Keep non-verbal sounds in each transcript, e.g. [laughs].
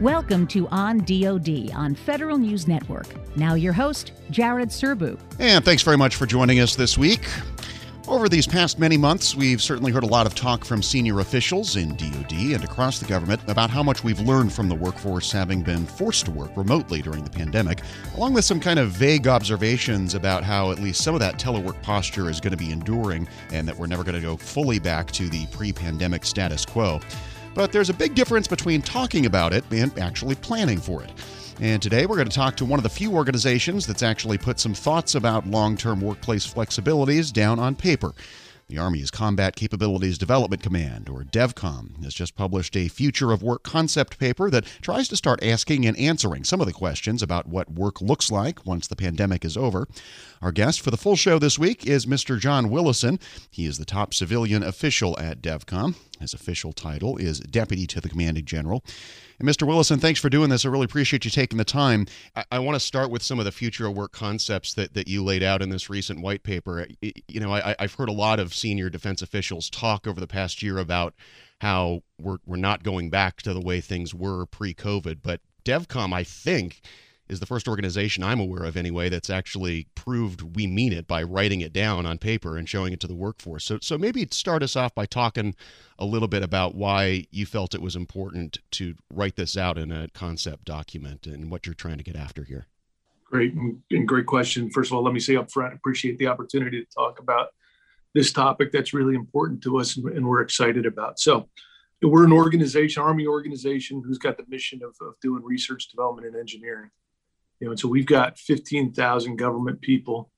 Welcome to On DoD on Federal News Network. Now, your host, Jared Serbu. And thanks very much for joining us this week. Over these past many months, we've certainly heard a lot of talk from senior officials in DoD and across the government about how much we've learned from the workforce having been forced to work remotely during the pandemic, along with some kind of vague observations about how at least some of that telework posture is going to be enduring and that we're never going to go fully back to the pre pandemic status quo. But there's a big difference between talking about it and actually planning for it. And today we're going to talk to one of the few organizations that's actually put some thoughts about long term workplace flexibilities down on paper. The Army's Combat Capabilities Development Command, or DEVCOM, has just published a Future of Work concept paper that tries to start asking and answering some of the questions about what work looks like once the pandemic is over. Our guest for the full show this week is Mr. John Willison. He is the top civilian official at DEVCOM. His official title is Deputy to the Commanding General. And Mr. Willison, thanks for doing this. I really appreciate you taking the time. I, I want to start with some of the future of work concepts that, that you laid out in this recent white paper. You know, I, I've heard a lot of senior defense officials talk over the past year about how we're, we're not going back to the way things were pre COVID, but DEVCOM, I think, is the first organization I'm aware of anyway that's actually proved we mean it by writing it down on paper and showing it to the workforce. So so maybe start us off by talking a little bit about why you felt it was important to write this out in a concept document and what you're trying to get after here. Great and great question. First of all, let me say up front, appreciate the opportunity to talk about this topic that's really important to us and we're excited about. So we're an organization, Army organization, who's got the mission of, of doing research, development, and engineering. You know, and so we've got 15,000 government people.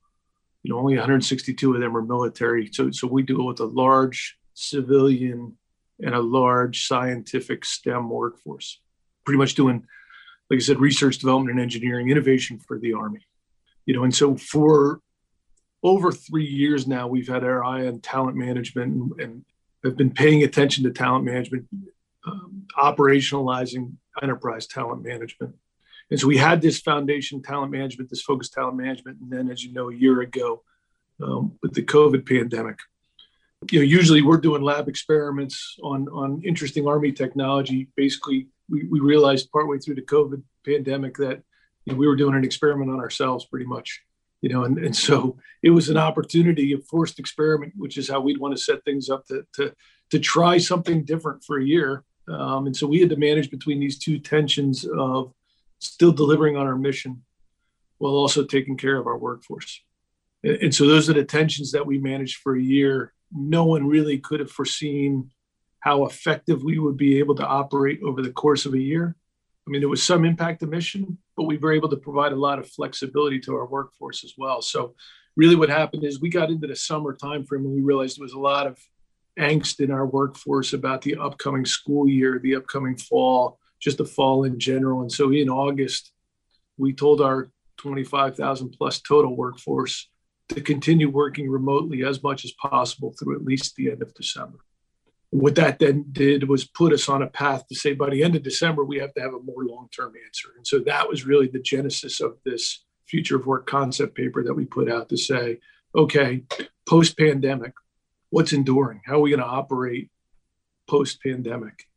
You know, only 162 of them are military. So, so we deal with a large civilian and a large scientific STEM workforce. Pretty much doing, like I said, research, development, and engineering, innovation for the Army. You know, and so for over three years now, we've had our eye on talent management and, have been paying attention to talent management, um, operationalizing enterprise talent management. And so we had this foundation talent management, this focused talent management. And then, as you know, a year ago um, with the COVID pandemic, you know, usually we're doing lab experiments on, on interesting Army technology. Basically, we, we realized partway through the COVID pandemic that you know, we were doing an experiment on ourselves pretty much. You know, and, and so it was an opportunity, a forced experiment, which is how we'd want to set things up to, to, to try something different for a year. Um, and so we had to manage between these two tensions of still delivering on our mission while also taking care of our workforce. And so those are the tensions that we managed for a year. No one really could have foreseen how effective we would be able to operate over the course of a year. I mean, there was some impact to mission, but we were able to provide a lot of flexibility to our workforce as well. So, really, what happened is we got into the summer timeframe and we realized there was a lot of angst in our workforce about the upcoming school year, the upcoming fall, just the fall in general. And so in August, we told our 25,000 plus total workforce to continue working remotely as much as possible through at least the end of December. What that then did was put us on a path to say by the end of December, we have to have a more long term answer. And so that was really the genesis of this future of work concept paper that we put out to say, okay, post pandemic, what's enduring? How are we going to operate post pandemic?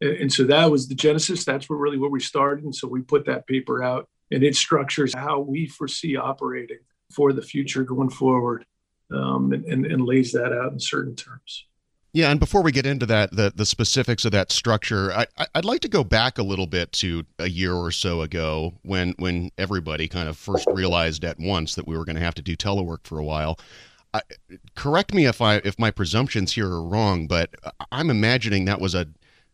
And, so that was the genesis. That's really where we started. And so we put that paper out and it structures how we foresee operating for the future going forward um, and, and, and lays that out in certain terms. Yeah, and before we get into that, the the specifics of that structure, I, I'd like to go back a little bit to a year or so ago when when everybody kind of first realized at once that we were going to have to do telework for a while. I, correct me if I if my presumptions here are wrong, but I'm imagining that was a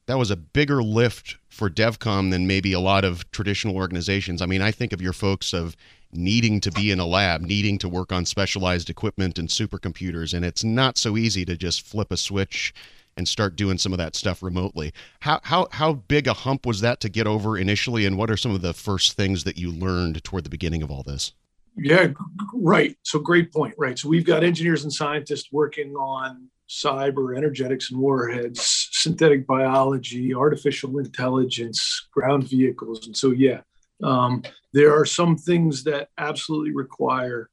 that was a bigger lift for DEVCOM than maybe a lot of traditional organizations. I mean, I think of your folks of needing to be in a lab, needing to work on specialized equipment and supercomputers, and it's not so easy to just flip a switch and start doing some of that stuff remotely. How how how big a hump was that to get over initially, and what are some of the first things that you learned toward the beginning of all this? Yeah, right. So great point. Right. So we've got engineers and scientists working on cyber, energetics and warheads, synthetic biology, artificial intelligence, ground vehicles. And so, yeah, um, there are some things that absolutely require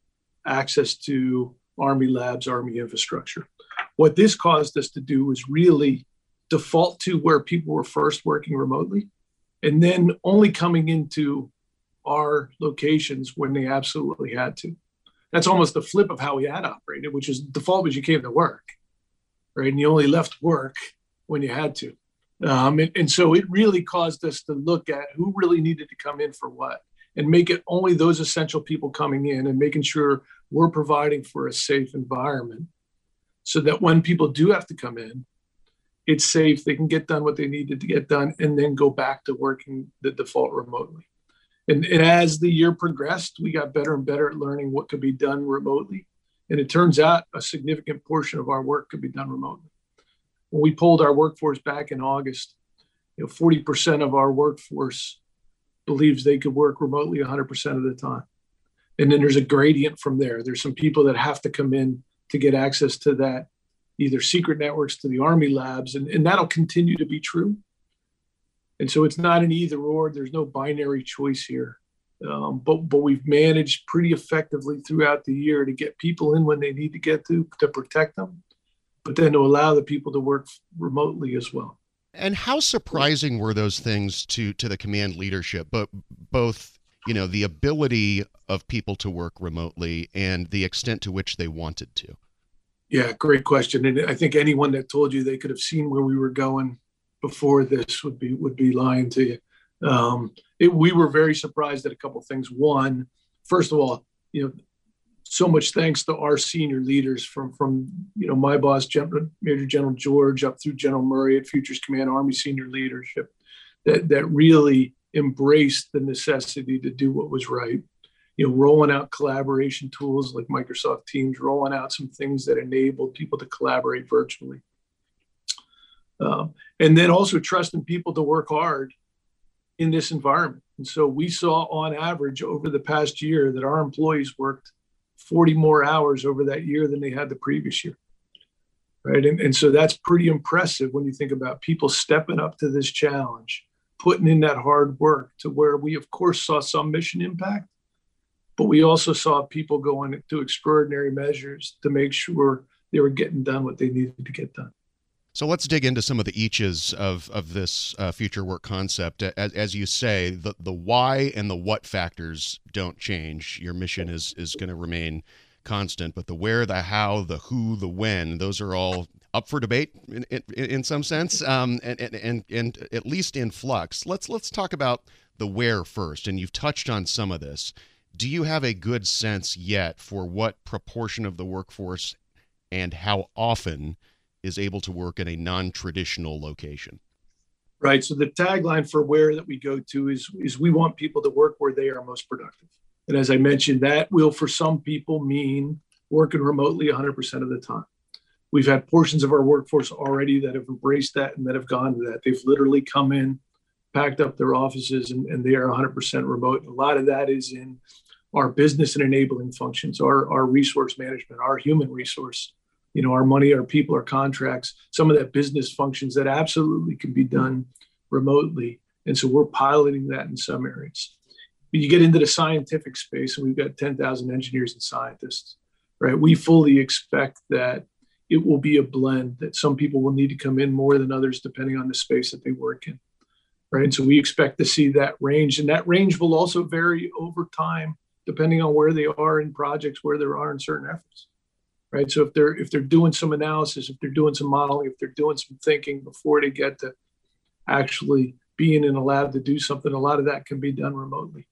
access to Army labs, Army infrastructure. what this caused us to do was really default to where people were first working remotely and then only coming into our locations when they absolutely had to. That's almost the flip of how we had operated, which is default was you came to work, right? And you only left work when you had to. Um, and, and so it really caused us to look at who really needed to come in for what and make it only those essential people coming in and making sure we're providing for a safe environment so that when people do have to come in, it's safe, they can get done what they needed to get done, and then go back to working the default remotely. And, and as the year progressed, we got better and better at learning what could be done remotely. And it turns out a significant portion of our work could be done remotely. When we pulled our workforce back in August, you know, 40% of our workforce believes they could work remotely 100% of the time. And then there's a gradient from there. There's some people that have to come in to get access to that either secret networks to the Army labs, and, and that'll continue to be true. And so it's not an either or. There's no binary choice here. Um, but but we've managed pretty effectively throughout the year to get people in when they need to get to to protect them, but then to allow the people to work remotely as well. And how surprising were those things to to the command leadership? But both you know the ability of people to work remotely and the extent to which they wanted to. Yeah, great question. And I think anyone that told you they could have seen where we were going before this would be would be lying to you. Um, it, we were very surprised at a couple things. One, first of all, you know, so much thanks to our senior leaders from from you know my boss, General, Major General George, up through General Murray at Futures Command Army senior leadership, that that really embraced the necessity to do what was right you know, rolling out collaboration tools like Microsoft Teams, rolling out some things that enabled people to collaborate virtually. Um, and then also trusting people to work hard in this environment. And so we saw on average over the past year that our employees worked 40 more hours over that year than they had the previous year. Right. And, and so that's pretty impressive when you think about people stepping up to this challenge, putting in that hard work to where we, of course, saw some mission impact, but we also saw people going to extraordinary measures to make sure they were getting done what they needed to get done. So let's dig into some of the eaches of, of this uh, future work concept. As, as you say, the, the why and the what factors don't change. Your mission is, is going to remain constant, but the where, the how, the who, the when, those are all up for debate in, in, in some sense, um, and, and, and, and at least in flux. Let's, let's talk about the where first. And you've touched on some of this do you have a good sense yet for what proportion of the workforce and how often is able to work in a non-traditional location? Right. So the tagline for where that we go to is is we want people to work where they are most productive. And as I mentioned, that will for some people mean working remotely 100% of the time. We've had portions of our workforce already that have embraced that and that have gone to that. They've literally come in, packed up their offices, and, and they are 100% remote. a lot of that is in our business and enabling functions, our, our resource management, our human resource, you know, our money, our people, our contracts, some of that business functions that absolutely can be done remotely. And so we're piloting that in some areas. When you get into the scientific space, and we've got 10,000 engineers and scientists, right? We fully expect that it will be a blend, that some people will need to come in more than others depending on the space that they work in, right? And so we expect to see that range. And that range will also vary over time depending on where they are in projects, where they are in certain efforts. Right. So if they're if they're doing some analysis, if they're doing some modeling, if they're doing some thinking before they get to actually being in a lab to do something, a lot of that can be done remotely.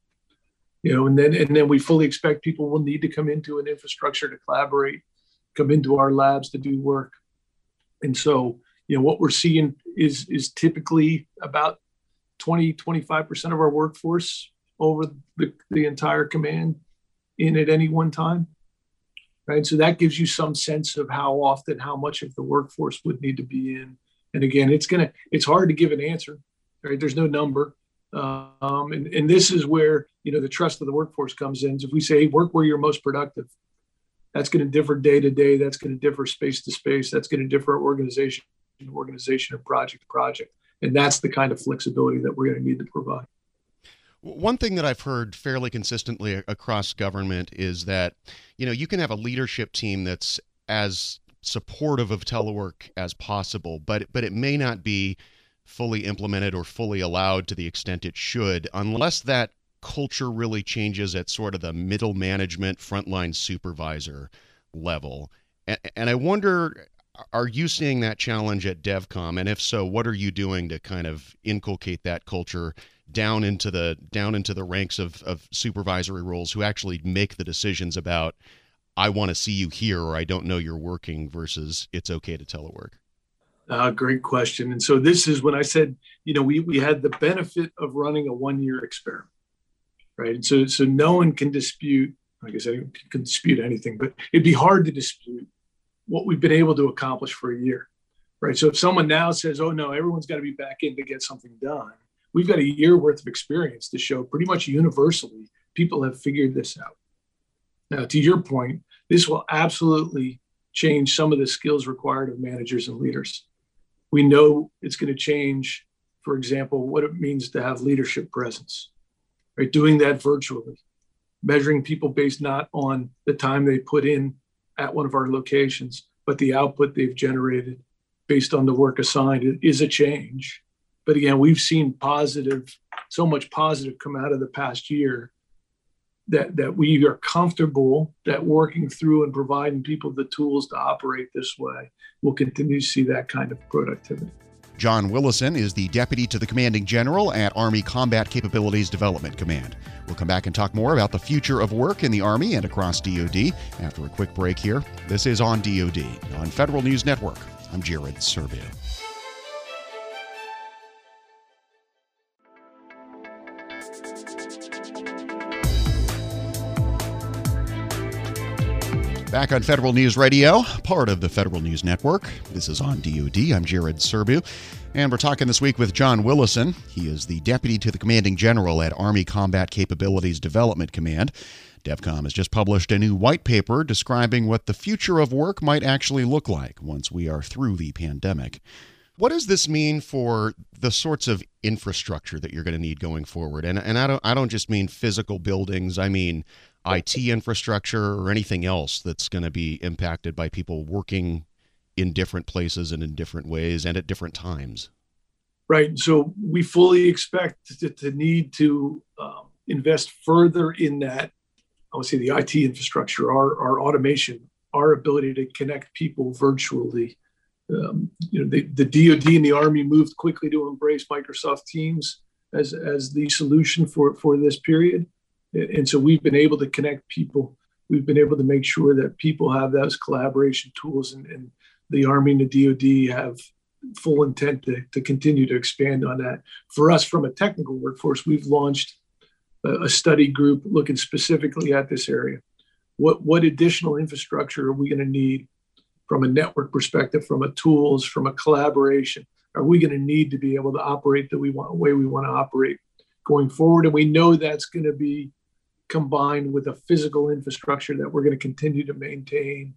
You know, and then and then we fully expect people will need to come into an infrastructure to collaborate, come into our labs to do work. And so, you know, what we're seeing is is typically about 20, 25% of our workforce over the, the entire command in at any one time. Right. So that gives you some sense of how often, how much of the workforce would need to be in. And again, it's gonna it's hard to give an answer. Right. There's no number. Um, and, and this is where you know the trust of the workforce comes in. So if we say work where you're most productive, that's to differ day to day. That's to differ space to space. That's to differ organization organization or project to project. And that's the kind of flexibility that we're to need to provide. One thing that I've heard fairly consistently across government is that, you know, you can have a leadership team that's as supportive of telework as possible, but but it may not be fully implemented or fully allowed to the extent it should unless that culture really changes at sort of the middle management frontline supervisor level. And, and I wonder are you seeing that challenge at DevCom and if so what are you doing to kind of inculcate that culture down into the down into the ranks of, of supervisory roles who actually make the decisions about I want to see you here or I don't know you're working versus it's okay to telework? Uh, great question. And so this is when I said, you know, we, we had the benefit of running a one year experiment, right? And so, so no one can dispute, I guess anyone can dispute anything, but it'd be hard to dispute what we've been able to accomplish for a year, right? So if someone now says, oh no, everyone's got to be back in to get something done, we've got a year worth of experience to show pretty much universally people have figured this out. Now, to your point, this will absolutely change some of the skills required of managers and leaders. We know it's going to change, for example, what it means to have leadership presence, right? Doing that virtually, measuring people based not on the time they put in at one of our locations, but the output they've generated based on the work assigned is a change. But again, we've seen positive, so much positive come out of the past year that that we are comfortable that working through and providing people the tools to operate this way we'll continue to see that kind of productivity. John Willison is the deputy to the commanding general at Army Combat Capabilities Development Command. We'll come back and talk more about the future of work in the Army and across DoD after a quick break here. This is on DoD on Federal News Network. I'm Jared Serbu. Back on Federal News Radio, part of the Federal News Network. This is on DoD. I'm Jared Serbu, and we're talking this week with John Willison. He is the deputy to the commanding general at Army Combat Capabilities Development Command. DEVCOM has just published a new white paper describing what the future of work might actually look like once we are through the pandemic. What does this mean for the sorts of infrastructure that you're going to need going forward? And, and I don't I don't just mean physical buildings. I mean IT infrastructure or anything else that's going to be impacted by people working in different places and in different ways and at different times. Right. So we fully expect to, to need to um, invest further in that. I would say the IT infrastructure, our, our automation, our ability to connect people virtually. Um, you know, the, the DoD and the Army moved quickly to embrace Microsoft Teams as, as the solution for, for this period. And so we've been able to connect people. We've been able to make sure that people have those collaboration tools, and, and the Army and the DoD have full intent to, to continue to expand on that. For us, from a technical workforce, we've launched a, a study group looking specifically at this area. What, what additional infrastructure are we going to need from a network perspective, from a tools, from a collaboration? Are we going to need to be able to operate the way we want to operate going forward? And we know that's going to be combined with a physical infrastructure that we're going to continue to maintain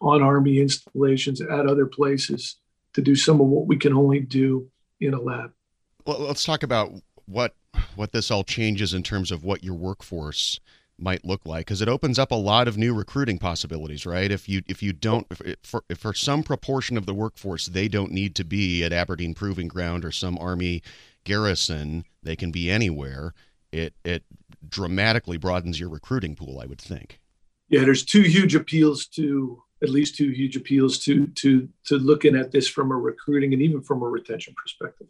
on Army installations at other places to do some of what we can only do in a lab. Well, let's talk about what what this all changes in terms of what your workforce might look like because it opens up a lot of new recruiting possibilities right if you if you don't if for, if for some proportion of the workforce they don't need to be at aberdeen proving ground or some army garrison they can be anywhere it it dramatically broadens your recruiting pool, I would think. Yeah, there's two huge appeals to at least two huge appeals to to to looking at this from a recruiting and even from a retention perspective.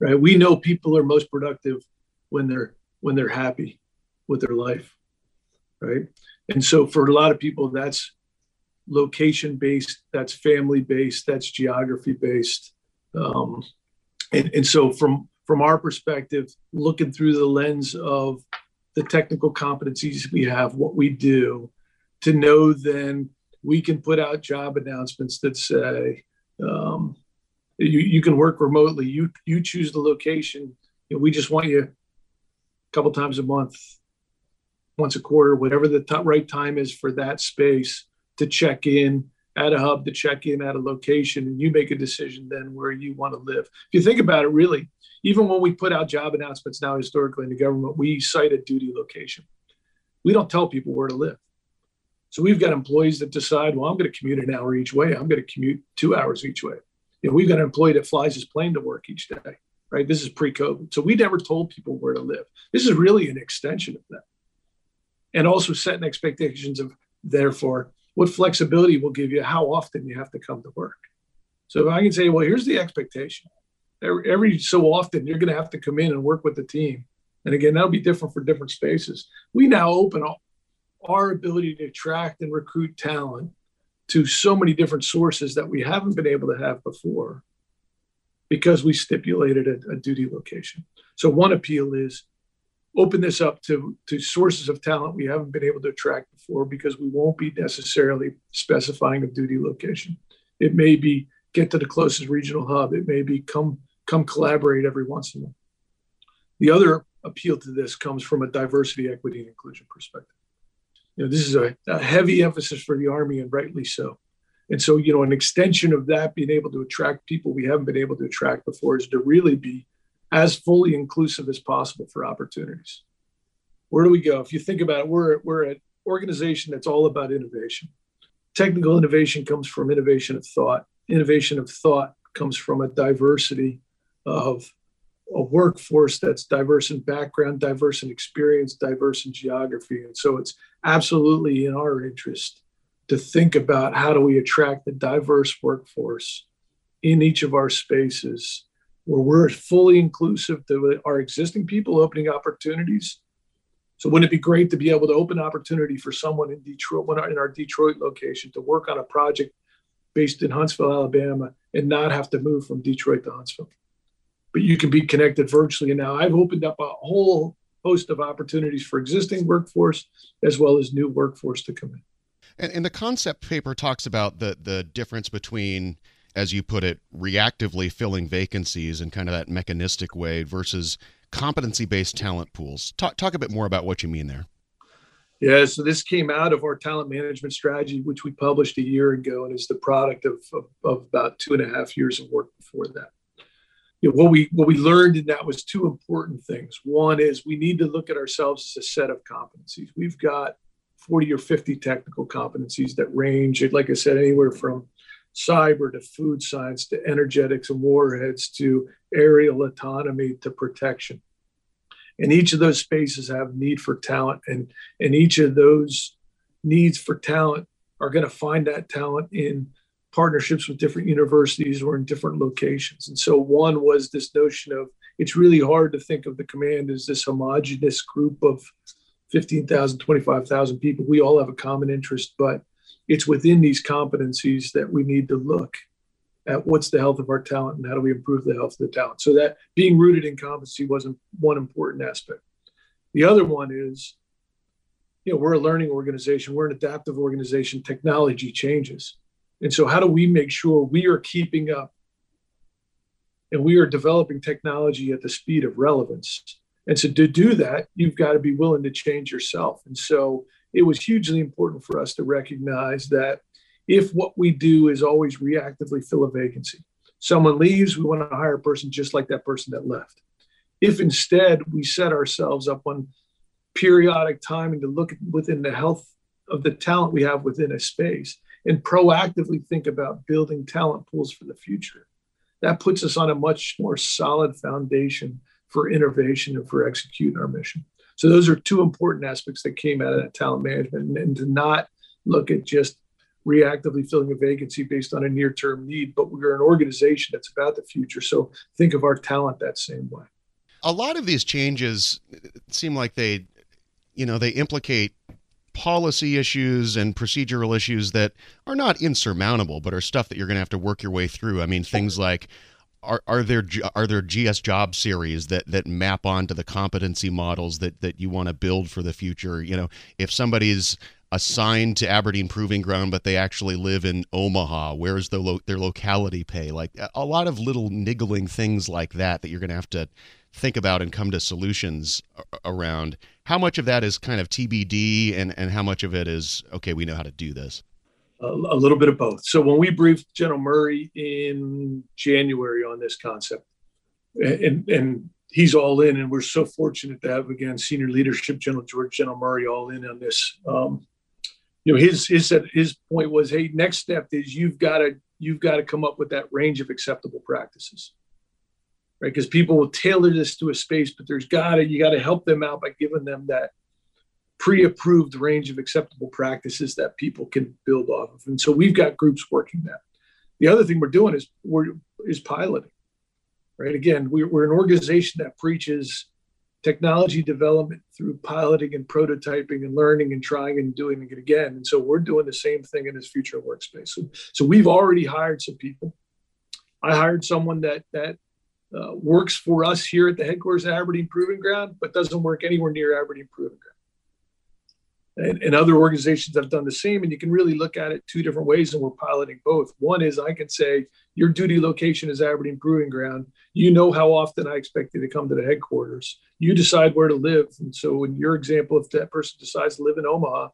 Right? We know people are most productive when they're when they're happy with their life. Right? And so for a lot of people that's location based, that's family based, that's geography based. Um, and, and so from from our perspective, looking through the lens of the technical competencies we have, what we do, to know then we can put out job announcements that say, um, you, you can work remotely. You you choose the location. You know, we just want you a couple times a month, once a quarter, whatever the t- right time is for that space to check in at a hub, to check in at a location, and you make a decision then where you want to live. If you think about it, really, even when we put out job announcements now historically in the government, we cite a duty location. We don't tell people where to live. So we've got employees that decide, well, I'm going to commute an hour each way. I'm going to commute two hours each way. You know, we've got an employee that flies his plane to work each day, right? This is pre-COVID. So we never told people where to live. This is really an extension of that. And also setting expectations of, therefore, what flexibility will give you how often you have to come to work. So if I can say, well, here's the expectation. Every, every so often, you're going to have to come in and work with the team. And again, that'll be different for different spaces. We now open all, our ability to attract and recruit talent to so many different sources that we haven't been able to have before because we stipulated a, a duty location. So one appeal is open this up to, to sources of talent we haven't been able to attract before because we won't be necessarily specifying a duty location. It may be get to the closest regional hub. It may be come come collaborate every once in a while. The other appeal to this comes from a diversity, equity, and inclusion perspective you know, this is a, a heavy emphasis for the Army, and rightly so. And so, you know, an extension of that, being able to attract people we haven't been able to attract before, is to really be as fully inclusive as possible for opportunities. Where do we go? If you think about it, we're, we're an organization that's all about innovation. Technical innovation comes from innovation of thought. Innovation of thought comes from a diversity of a workforce that's diverse in background, diverse in experience, diverse in geography. And so it's absolutely in our interest to think about how do we attract the diverse workforce in each of our spaces where we're fully inclusive to our existing people opening opportunities. So wouldn't it be great to be able to open opportunity for someone in Detroit, in our Detroit location, to work on a project based in Huntsville, Alabama, and not have to move from Detroit to Huntsville? but you can be connected virtually. And now I've opened up a whole host of opportunities for existing workforce as well as new workforce to come in. And, and the concept paper talks about the the difference between, as you put it, reactively filling vacancies in kind of that mechanistic way versus competency-based talent pools. Talk talk a bit more about what you mean there. Yeah, so this came out of our talent management strategy, which we published a year ago, and is the product of, of, of about two and a half years of work before that you know, what we what we learned in that was two important things. One is we need to look at ourselves as a set of competencies. We've got 40 or 50 technical competencies that range, like I said, anywhere from cyber to food science to energetics and warheads to aerial autonomy to protection. And each of those spaces have need for talent, and and each of those needs for talent are going to find that talent in partnerships with different universities or in different locations. And so one was this notion of it's really hard to think of the command as this homogenous group of 15,000, 25,000 people. We all have a common interest, but it's within these competencies that we need to look at what's the health of our talent and how do we improve the health of the talent. So that being rooted in competency wasn't one important aspect. The other one is, you know, we're a learning organization, we're an adaptive organization, technology changes. And so, how do we make sure we are keeping up and we are developing technology at the speed of relevance? And so, to do that, you've got to be willing to change yourself. And so, it was hugely important for us to recognize that if what we do is always reactively fill a vacancy, someone leaves, we want to hire a person just like that person that left. If instead we set ourselves up on periodic timing to look within the health of the talent we have within a space and proactively think about building talent pools for the future. That puts us on a much more solid foundation for innovation and for executing our mission. So those are two important aspects that came out of that talent management and, to not look at just reactively filling a vacancy based on a near-term need, but we're an organization that's about the future. So think of our talent that same way. A lot of these changes seem like they, you know, they implicate policy issues and procedural issues that are not insurmountable, but are stuff that you're going to have to work your way through. I mean, things like are, are there are there GS job series that that map onto the competency models that that you want to build for the future? You know, if somebody's assigned to Aberdeen Proving Ground, but they actually live in Omaha. Where's the lo- their locality pay? Like a lot of little niggling things like that that you're going to have to think about and come to solutions around. How much of that is kind of TBD, and and how much of it is okay? We know how to do this. A, little bit of both. So when we briefed General Murray in January on this concept, and and he's all in, and we're so fortunate to have again senior leadership, General George, General Murray, all in on this. Um, you know, his his his point was, hey, next step is you've got to you've got to come up with that range of acceptable practices, right? Because people will tailor this to a space, but there's got to you got to help them out by giving them that pre-approved range of acceptable practices that people can build off of. And so we've got groups working that. The other thing we're doing is we're is piloting, right? Again, we're, we're an organization that preaches technology development through piloting and prototyping and learning and trying and doing it again. And so we're doing the same thing in this future workspace. So, so we've already hired some people. I hired someone that that uh, works for us here at the headquarters of Aberdeen Proving Ground, but doesn't work anywhere near Aberdeen Proving Ground and, and, other organizations have done the same. And you can really look at it two different ways, and we're piloting both. One is I can say your duty location is Aberdeen Proving Ground. You know how often I expect you to come to the headquarters. You decide where to live. And so, in your example, if that person decides to live in Omaha,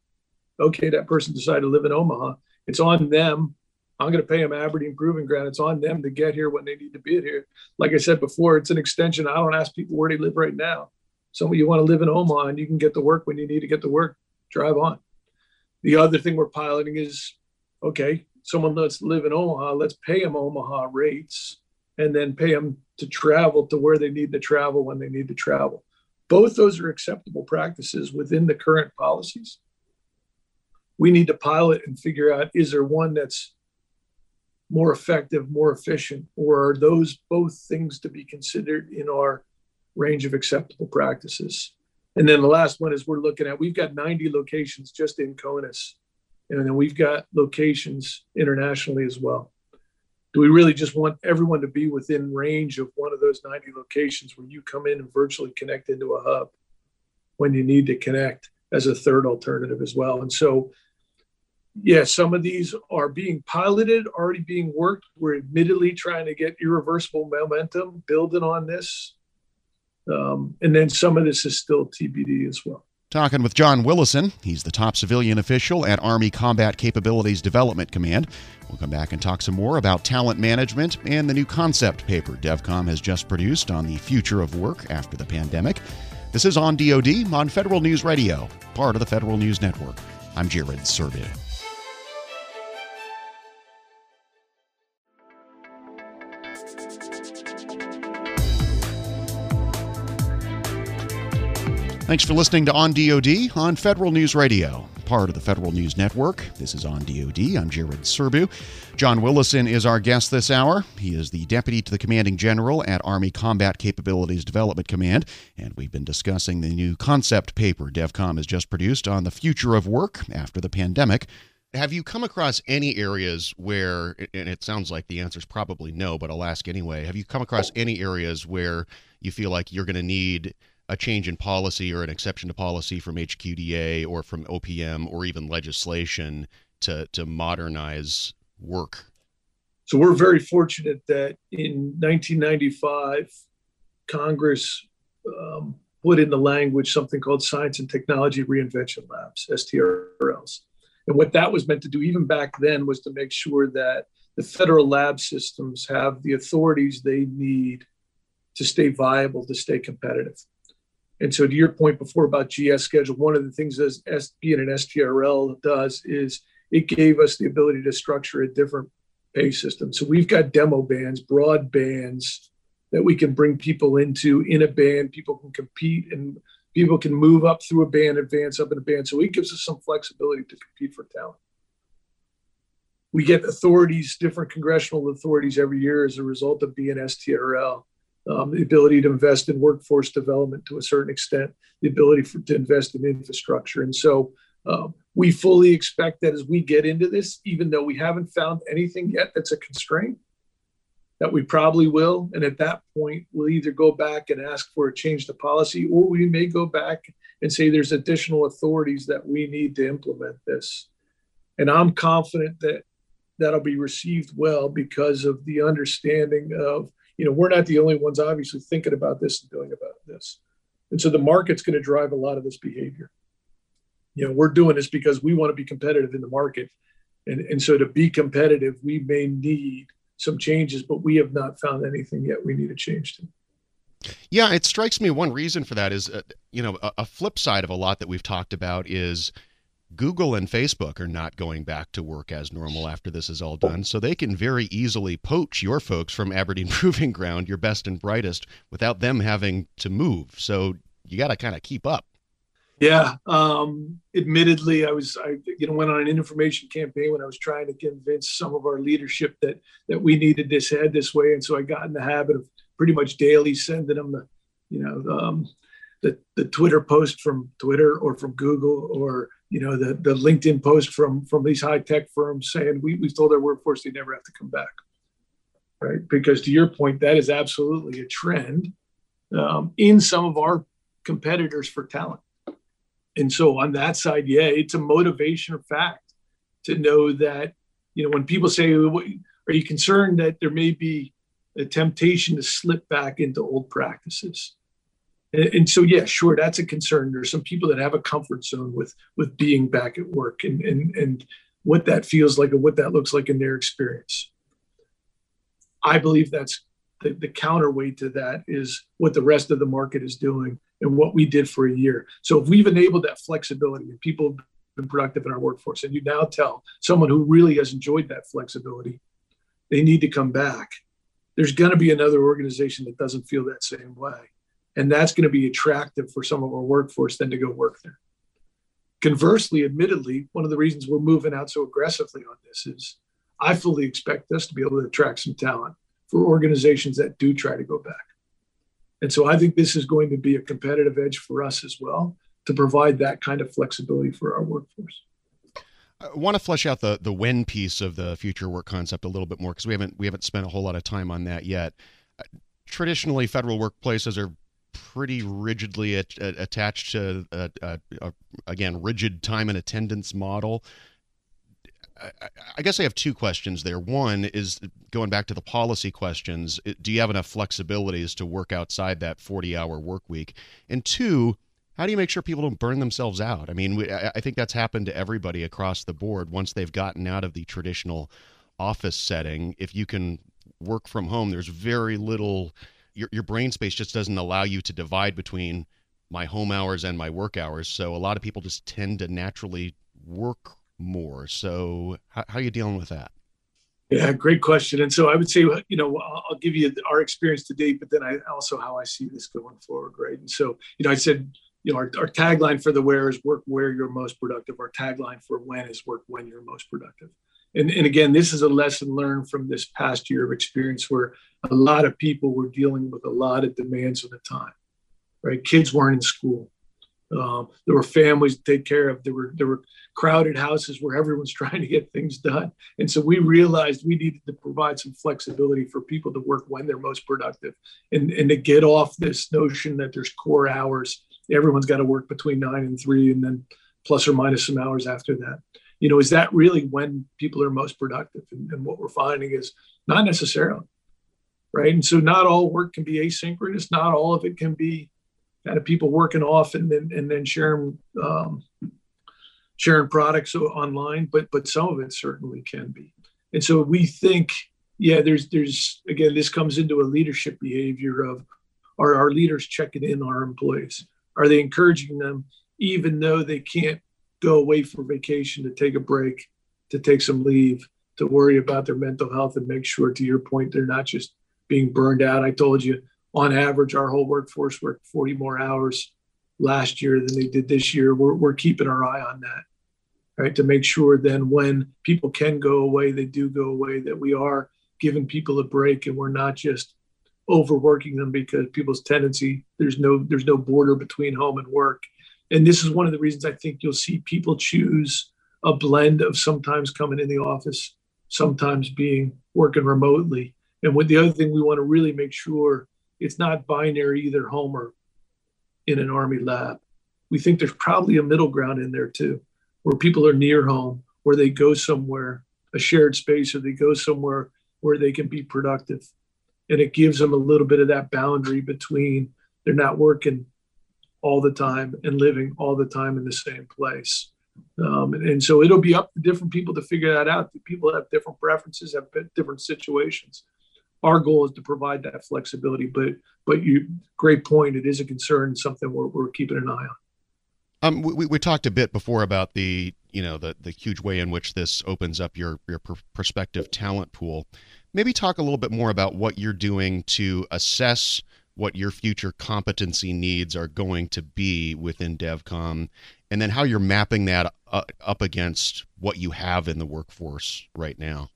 okay, that person decided to live in Omaha. It's on them. I'm going to pay them Aberdeen Proving Ground. It's on them to get here when they need to be here. Like I said before, it's an extension. I don't ask people where they live right now. Some of you want to live in Omaha and you can get to work when you need to get to work drive on. The other thing we're piloting is okay, someone let's live in Omaha, let's pay them Omaha rates and then pay them to travel to where they need to travel when they need to travel. Both those are acceptable practices within the current policies. We need to pilot and figure out is there one that's more effective, more efficient, or are those both things to be considered in our range of acceptable practices? And then the last one is we're looking at, we've got 90 locations just in CONUS. And then we've got locations internationally as well. Do we really just want everyone to be within range of one of those 90 locations where you come in and virtually connect into a hub when you need to connect as a third alternative as well? And so, yeah, some of these are being piloted, already being worked. We're admittedly trying to get irreversible momentum building on this um, and then some of this is still TBD as well. Talking with John Willison. He's the top civilian official at Army Combat Capabilities Development Command. We'll come back and talk some more about talent management and the new concept paper DEVCOM has just produced on the future of work after the pandemic. This is on DoD on Federal News Radio, part of the Federal News Network. I'm Jared Serbu. Thanks for listening to On DoD on Federal News Radio, part of the Federal News Network. This is On DoD. I'm Jared Serbu. John Willison is our guest this hour. He is the Deputy to the Commanding General at Army Combat Capabilities Development Command, and we've been discussing the new concept paper DEVCOM has just produced on the future of work after the pandemic. Have you come across any areas where, and it sounds like the answer is probably no, but I'll ask anyway. Have you come across any areas where you feel like you're going to need a change in policy or an exception to policy from HQDA or from OPM or even legislation to, to modernize work? So we're very fortunate that in 1995, Congress um, put in the language something called Science and Technology Reinvention Labs, STRLs. And what that was meant to do, even back then, was to make sure that the federal lab systems have the authorities they need to stay viable, to stay competitive. And so, to your point before about GS schedule, one of the things that being an STRL does is it gave us the ability to structure a different pay system. So we've got demo bands, broad bands that we can bring people into in a band. People can compete and people can move up through a band, advance up in a band. So it gives us some flexibility to compete for talent. We get authorities, different congressional authorities every year as a result of being STRL um, the ability to invest in workforce development to a certain extent, the ability for, to invest in infrastructure. And so um, we fully expect that as we get into this, even though we haven't found anything yet that's a constraint, that we probably will. And at that point, we'll either go back and ask for a change to policy, or we may go back and say there's additional authorities that we need to implement this. And I'm confident that that'll be received well because of the understanding of you know, we're not the only ones obviously thinking about this and doing about this. And so the market's going to drive a lot of this behavior. You know, we're doing this because we want to be competitive in the market. And, and so to be competitive, we may need some changes, but we have not found anything yet we need to change to. Yeah, it strikes me one reason for that is, uh, you know, a, a flip side of a lot that we've talked about is Google and Facebook are not going back to work as normal after this is all done, so they can very easily poach your folks from Aberdeen [laughs] Proving Ground, your best and brightest, without them having to move. So you got to kind of keep up. Yeah, um, admittedly, I was I you know went on an information campaign when I was trying to convince some of our leadership that that we needed this head this way, and so I got in the habit of pretty much daily sending them the you know um, the the Twitter post from Twitter or from Google or you know the the LinkedIn post from from these high tech firms saying we we've told our workforce they never have to come back, right? Because to your point, that is absolutely a trend um, in some of our competitors for talent and so on that side, yeah, it's a motivation or fact to know that, you know, when people say, are you concerned that there may be a temptation to slip back into old practices? And, and so, yeah, sure, that's a concern. There's some people that have a comfort zone with with being back at work and and and what that feels like and what that looks like in their experience. I believe that's the, the counterweight to that is what the rest of the market is doing and what we did for a year. So if we've enabled that flexibility and people have been productive in our workforce, and you now tell someone who really has enjoyed that flexibility, they need to come back. There's going to be another organization that doesn't feel that same way. And that's going to be attractive for some of our workforce then to go work there. Conversely, admittedly, one of the reasons we're moving out so aggressively on this is I fully expect us to be able to attract some talent for organizations that do try to go back. And so I think this is going to be a competitive edge for us as well to provide that kind of flexibility for our workforce. I want to flesh out the the when piece of the future work concept a little bit more because we haven't we haven't spent a whole lot of time on that yet. Traditionally, federal workplaces are pretty rigidly attached to a, a, again rigid time and attendance model. I guess I have two questions there. One is going back to the policy questions. Do you have enough flexibilities to work outside that 40 hour work week? And two, how do you make sure people don't burn themselves out? I mean, I think that's happened to everybody across the board once they've gotten out of the traditional office setting. If you can work from home, there's very little, your, your brain space just doesn't allow you to divide between my home hours and my work hours. So a lot of people just tend to naturally work more. So, how, how are you dealing with that? Yeah, great question. And so I would say, you know, I'll give you our experience to date, but then I also how I see this going forward, right? And so, you know, I said, you know, our, our tagline for the where is work where you're most productive. Our tagline for when is work when you're most productive. And, and again, this is a lesson learned from this past year of experience where a lot of people were dealing with a lot of demands of the time, right? Kids weren't in school. Um, there were families to take care of. There were there were crowded houses where everyone's [laughs] trying to get things done. And so we realized we needed to provide some flexibility for people to work when they're most productive and, and to get off this notion that there's core hours. Everyone's got to work between nine and three and then plus or minus some hours after that. You know, is that really when people are most productive? And, and what we're finding is not necessarily. Right. And so not all work can be asynchronous. Not all of it can be kind of people working off and then and then sharing um, sharing products online, but but some of it certainly can be. And so we think, yeah, there's there's again, this comes into a leadership behavior of are our leaders checking in our employees? Are they encouraging them, even though they can't go away for vacation to take a break, to take some leave, to worry about their mental health and make sure, to your point, they're not just being burned out. I told you, on average, our whole workforce worked 40 more hours last year than they did this year. We're, we're keeping our eye on that right? To make sure then when people can go away, they do go away, that we are giving people a break and we're not just overworking them because people's tendency there's no there's no border between home and work and this is one of the reasons i think you'll see people choose a blend of sometimes coming in the office sometimes being working remotely and what the other thing we want to really make sure it's not binary either home or in an army lab we think there's probably a middle ground in there too where people are near home, where they go somewhere, a shared space, or they go somewhere where they can be productive. And it gives them a little bit of that boundary between they're not working all the time and living all the time in the same place. Um, and, and, so it'll be up to different people to figure that out. People have different preferences, have different situations. Our goal is to provide that flexibility, but but you great point. It is a concern, something we're, we're keeping an eye on. Um, we, we talked a bit before about the you know the the huge way in which this opens up your your prospective talent pool. Maybe talk a little bit more about what you're doing to assess what your future competency needs are going to be within DevCom, and then how you're mapping that up against what you have in the workforce right now.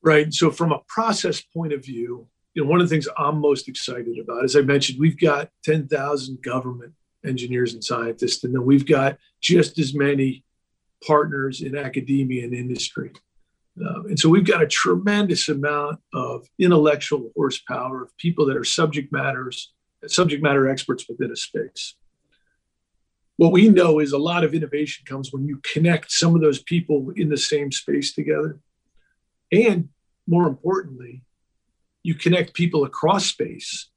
Right. So, from a process point of view, you know, one of the things I'm most excited about, as I mentioned, we've got 10,000 government engineers and scientists, and then we've got just as many partners in academia and industry. Uh, and so we've got a tremendous amount of intellectual horsepower of people that are subject matters, subject matter experts within a space. What we know is a lot of innovation comes when you connect some of those people in the same space together. And more importantly, you connect people across space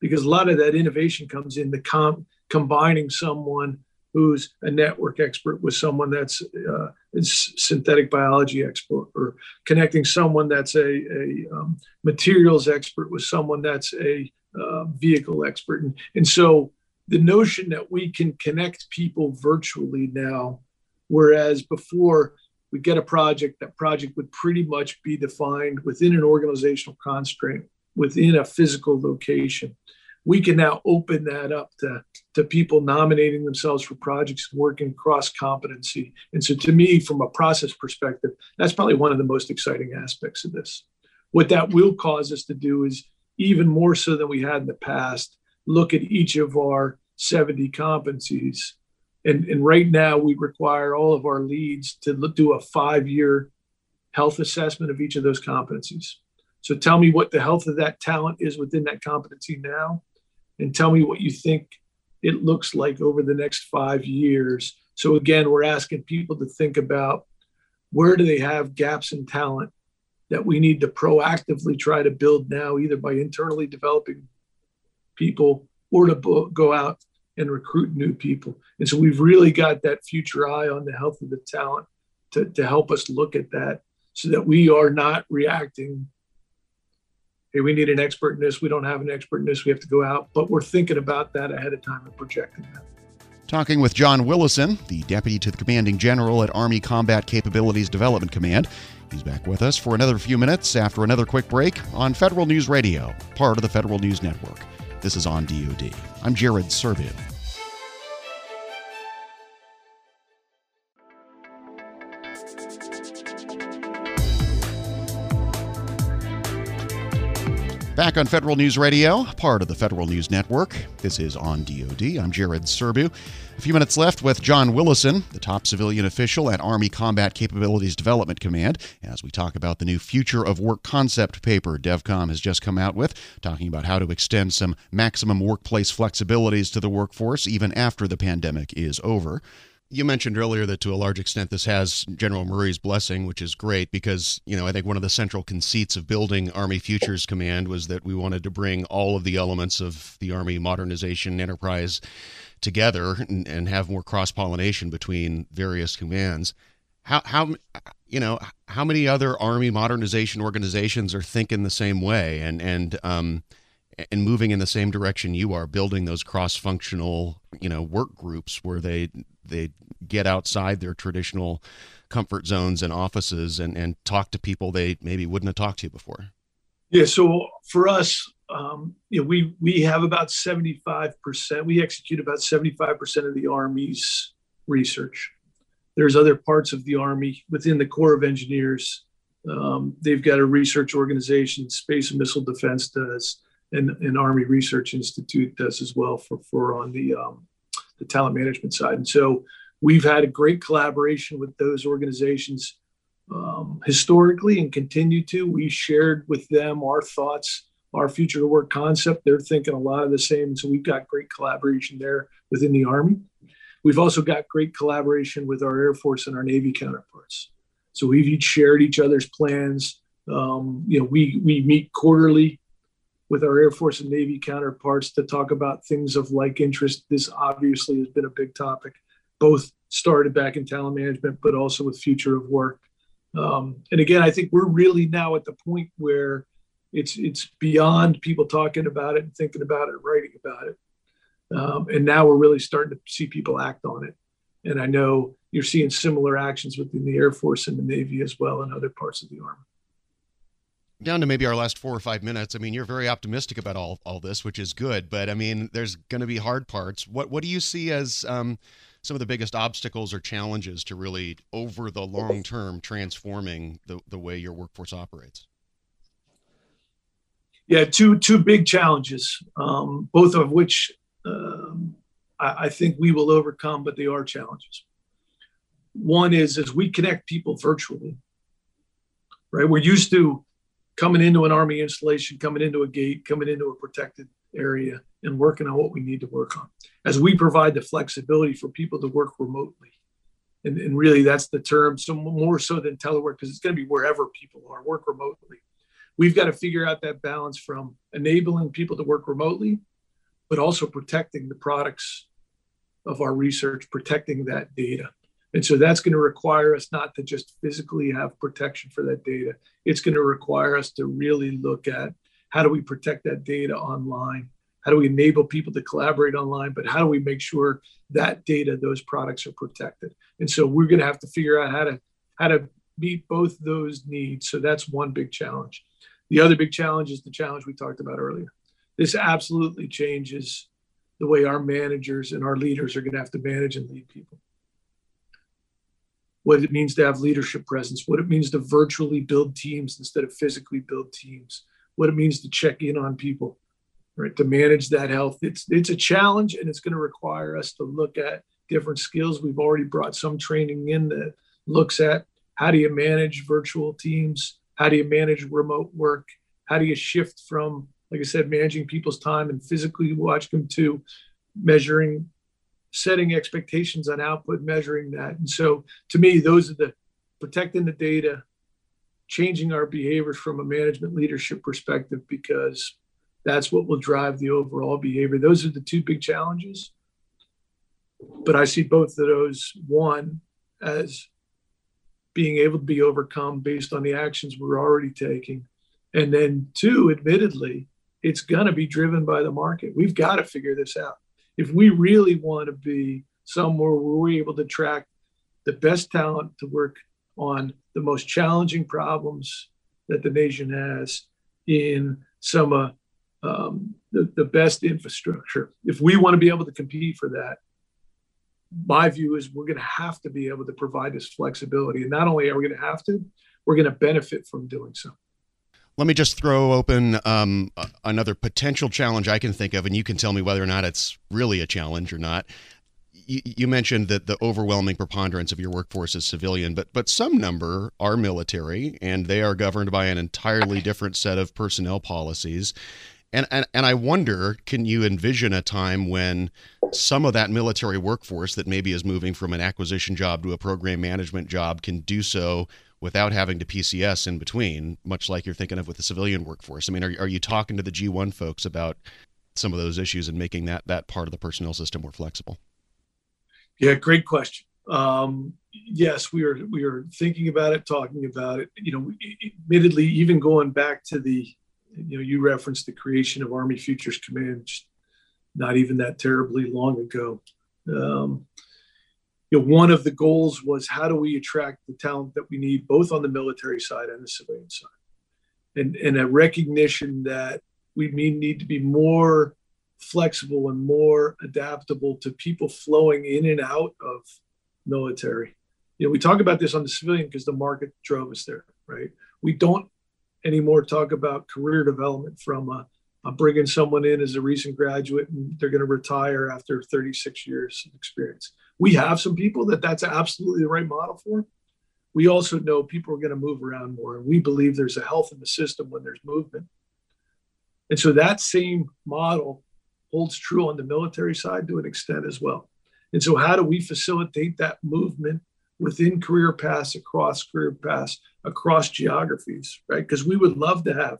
because a lot of that innovation comes in the com- combining someone who's a network expert with someone that's uh, a synthetic biology expert, or connecting someone that's a, a um, materials expert with someone that's a uh, vehicle expert. And, and so the notion that we can connect people virtually now, whereas before we get a project, that project would pretty much be defined within an organizational constraint, within a physical location we can now open that up to, to people nominating themselves for projects working cross competency. And so, to me, from a process perspective, that's probably one of the most exciting aspects of this. What that will cause us to do is even more so than we had in the past, look at each of our 70 competencies. And, and right now, we require all of our leads to do a five year health assessment of each of those competencies. So tell me what the health of that talent is within that competency now and tell me what you think it looks like over the next five years. So again, we're asking people to think about where do they have gaps in talent that we need to proactively try to build now, either by internally developing people or to go out and recruit new people. And so we've really got that future eye on the health of the talent to, to help us look at that so that we are not reacting hey, we need an expert in this. We don't have an expert in this. We have to go out. But we're thinking about that ahead of time and projecting that. Talking with John Willison, the Deputy to the Commanding General at Army Combat Capabilities Development Command. He's back with us for another few minutes after another quick break on Federal News Radio, part of the Federal News Network. This is on DoD. I'm Jared Serbu. Back on Federal News Radio, part of the Federal News Network. This is On DoD. I'm Jared Serbu. A few minutes left with John Willison, the top civilian official at Army Combat Capabilities Development Command, as we talk about the new Future of Work concept paper DEVCOM has just come out with, talking about how to extend some maximum workplace flexibilities to the workforce even after the pandemic is over you mentioned earlier that to a large extent this has General Murray's blessing, which is great because, you know, I think one of the central conceits of building Army Futures Command was that we wanted to bring all of the elements of the Army modernization enterprise together and, and have more cross pollination between various commands. How, how, you know, how many other Army modernization organizations are thinking the same way and, and, um, and moving in the same direction you are, building those cross-functional, you know, work groups where they they get outside their traditional comfort zones and offices and, and talk to people they maybe wouldn't have talked to before? Yeah, so for us, um, you know, we we have about 75%, we execute about 75% of the Army's research. There's other parts of the Army within the Corps of Engineers. Um, they've got a research organization, Space and Missile Defense does, and, and Army Research Institute does as well for, for on the um, the talent management side. And so we've had a great collaboration with those organizations um, historically and continue to. We shared with them our thoughts, our future to work concept. They're thinking a lot of the same. So we've got great collaboration there within the Army. We've also got great collaboration with our Air Force and our Navy counterparts. So we've each shared each other's plans. Um, you know, we we meet quarterly with our Air Force and Navy counterparts to talk about things of like interest. This obviously has been a big topic, both started back in talent management, but also with future of work. Um, and again, I think we're really now at the point where it's it's beyond people talking about it and thinking about it, writing about it. Um, and now we're really starting to see people act on it. And I know you're seeing similar actions within the Air Force and the Navy as well, and other parts of the Army. Down to maybe our last four or five minutes. I mean, you're very optimistic about all, all this, which is good. But I mean, there's going to be hard parts. What what do you see as um, some of the biggest obstacles or challenges to really, over the long term, transforming the, the way your workforce operates? Yeah, two two big challenges, um, both of which um, I, I think we will overcome, but they are challenges. One is as we connect people virtually, right? We're used to coming into an army installation, coming into a gate, coming into a protected area, and working on what we need to work on. As we provide the flexibility for people to work remotely, and, and really that's the term, so more so than telework, because it's going to be wherever people are, work remotely. We've got to figure out that balance from enabling people to work remotely, but also protecting the products of our research, protecting that data. And so that's going to require us not to just physically have protection for that data. It's going to require us to really look at how do we protect that data online? How do we enable people to collaborate online? But how do we make sure that data, those products are protected? And so we're going to have to figure out how to how to meet both those needs. So that's one big challenge. The other big challenge is the challenge we talked about earlier. This absolutely changes the way our managers and our leaders are going to have to manage and lead people. What it means to have leadership presence, what it means to virtually build teams instead of physically build teams, what it means to check in on people, right? To manage that health. It's it's a challenge and it's going to require us to look at different skills. We've already brought some training in that looks at how do you manage virtual teams? How do you manage remote work? How do you shift from like I said, managing people's time and physically watching them to measuring, setting expectations on output, measuring that. And so to me, those are the protecting the data, changing our behaviors from a management leadership perspective, because that's what will drive the overall behavior. Those are the two big challenges. But I see both of those, one, as being able to be overcome based on the actions we're already taking. And then two, admittedly, it's going to be driven by the market. We've got to figure this out. If we really want to be somewhere where we're able to attract the best talent to work on the most challenging problems that the nation has in some uh, um, the, the best infrastructure. If we want to be able to compete for that, my view is we're going to have to be able to provide this flexibility. And not only are we going to have to, we're going to benefit from doing so. Let me just throw open um, another potential challenge I can think of, and you can tell me whether or not it's really a challenge or not. You, you mentioned that the overwhelming preponderance of your workforce is civilian, but but some number are military, and they are governed by an entirely different set of personnel policies. And, and, and I wonder, can you envision a time when some of that military workforce that maybe is moving from an acquisition job to a program management job can do so without having to PCS in between, much like you're thinking of with the civilian workforce. I mean, are, are you talking to the G1 folks about some of those issues and making that that part of the personnel system more flexible? Yeah, great question. Um, yes, we are we are thinking about it, talking about it. You know, admittedly, even going back to the, you know, you referenced the creation of Army Futures Command, not even that terribly long ago. Um, you know, one of the goals was how do we attract the talent that we need both on the military side and the civilian side, and and a recognition that we need to be more flexible and more adaptable to people flowing in and out of military. You know, we talk about this on the civilian because the market drove us there, right? We don't anymore talk about career development from a, a bringing someone in as a recent graduate and they're going to retire after 36 years of experience we have some people that that's absolutely the right model for. We also know people are going to move around more, and we believe there's a health in the system when there's movement. And so that same model holds true on the military side to an extent as well. And so, how do we facilitate that movement within career paths, across career paths, across geographies, right? Because we would love to have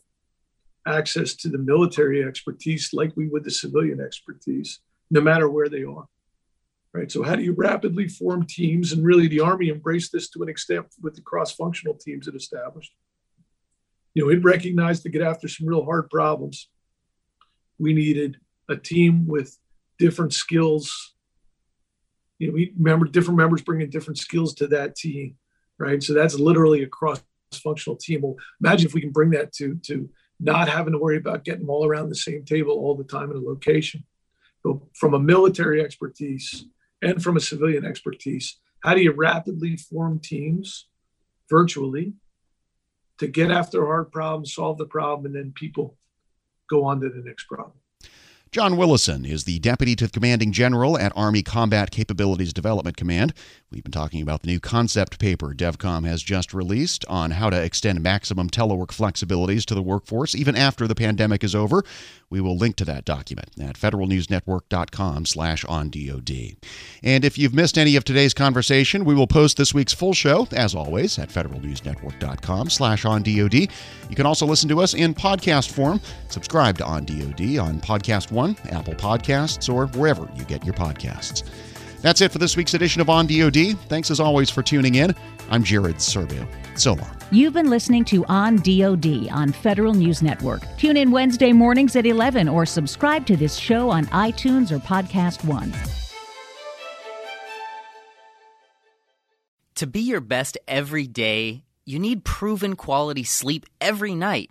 access to the military expertise like we would the civilian expertise, no matter where they are right? So how do you rapidly form teams? And really, the Army embraced this to an extent with the cross-functional teams it established. You know, it recognized to get after some real hard problems, we needed a team with different skills you know, we remember different members bringing different skills to that team, right? So that's literally a cross-functional team. Well, imagine if we can bring that to to not having to worry about getting them all around the same table all the time in a location. From a military expertise and from a civilian expertise, how do you rapidly form teams virtually to get after hard problems, solve the problem, and then people go on to the next problem? John Willison is the Deputy to the Commanding General at Army Combat Capabilities Development Command. We've been talking about the new concept paper DEVCOM has just released on how to extend maximum telework flexibilities to the workforce even after the pandemic is over. We will link to that document at federalnewsnetwork.com slash on DOD. And if you've missed any of today's conversation, we will post this week's full show, as always, at federalnewsnetwork.com slash on DOD. You can also listen to us in podcast form. Subscribe to On DOD on Podcast One, Apple Podcasts, or wherever you get your podcasts. That's it for this week's edition of On DoD. Thanks as always for tuning in. I'm Jared Serbu. So long. You've been listening to On DoD on Federal News Network. Tune in Wednesday mornings at 11 or subscribe to this show on iTunes or Podcast One. To be your best every day, you need proven quality sleep every night.